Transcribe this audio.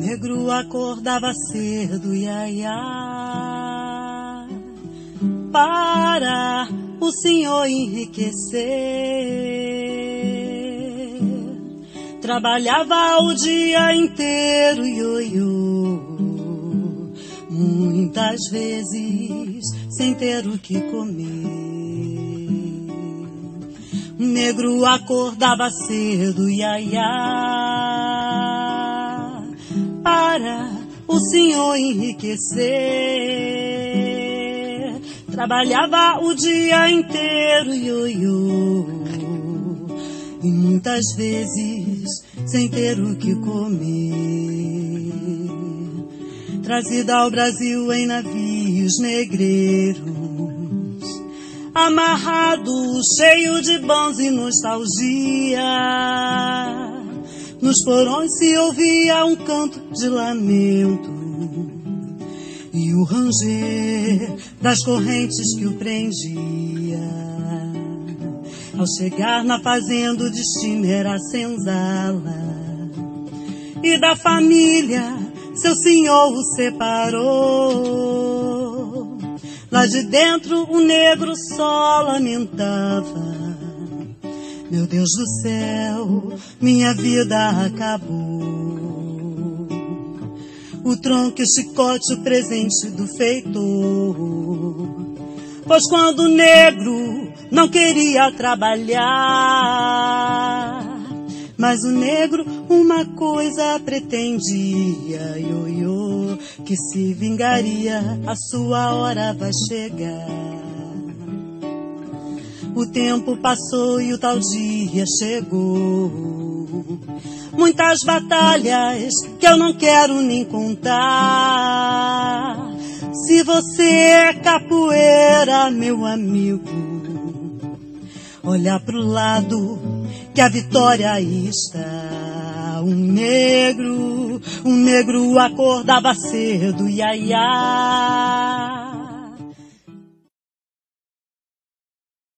negro acordava cedo, ia, ia, para o senhor enriquecer. Trabalhava o dia inteiro, ioiô, muitas vezes sem ter o que comer. O negro acordava cedo, ia, ia, para o senhor enriquecer. Trabalhava o dia inteiro, ioiô, e muitas vezes sem ter o que comer. Trazida ao Brasil em navios negreiros amarrado, cheio de bons e nostalgia. Nos porões se ouvia um canto de lamento e o ranger das correntes que o prendia. Ao chegar na fazenda, o destino era senzala e da família seu senhor o separou. Lá de dentro o negro só lamentava. Meu Deus do céu, minha vida acabou. O tronco o chicote, o presente do feitor. Pois quando o negro não queria trabalhar, mas o negro uma coisa pretendia, ioiô, que se vingaria, a sua hora vai chegar. O tempo passou e o tal dia chegou. Muitas batalhas que eu não quero nem contar. Se você é capoeira, meu amigo, olha pro lado que a vitória está. Um negro, um negro acordava cedo, ia, ia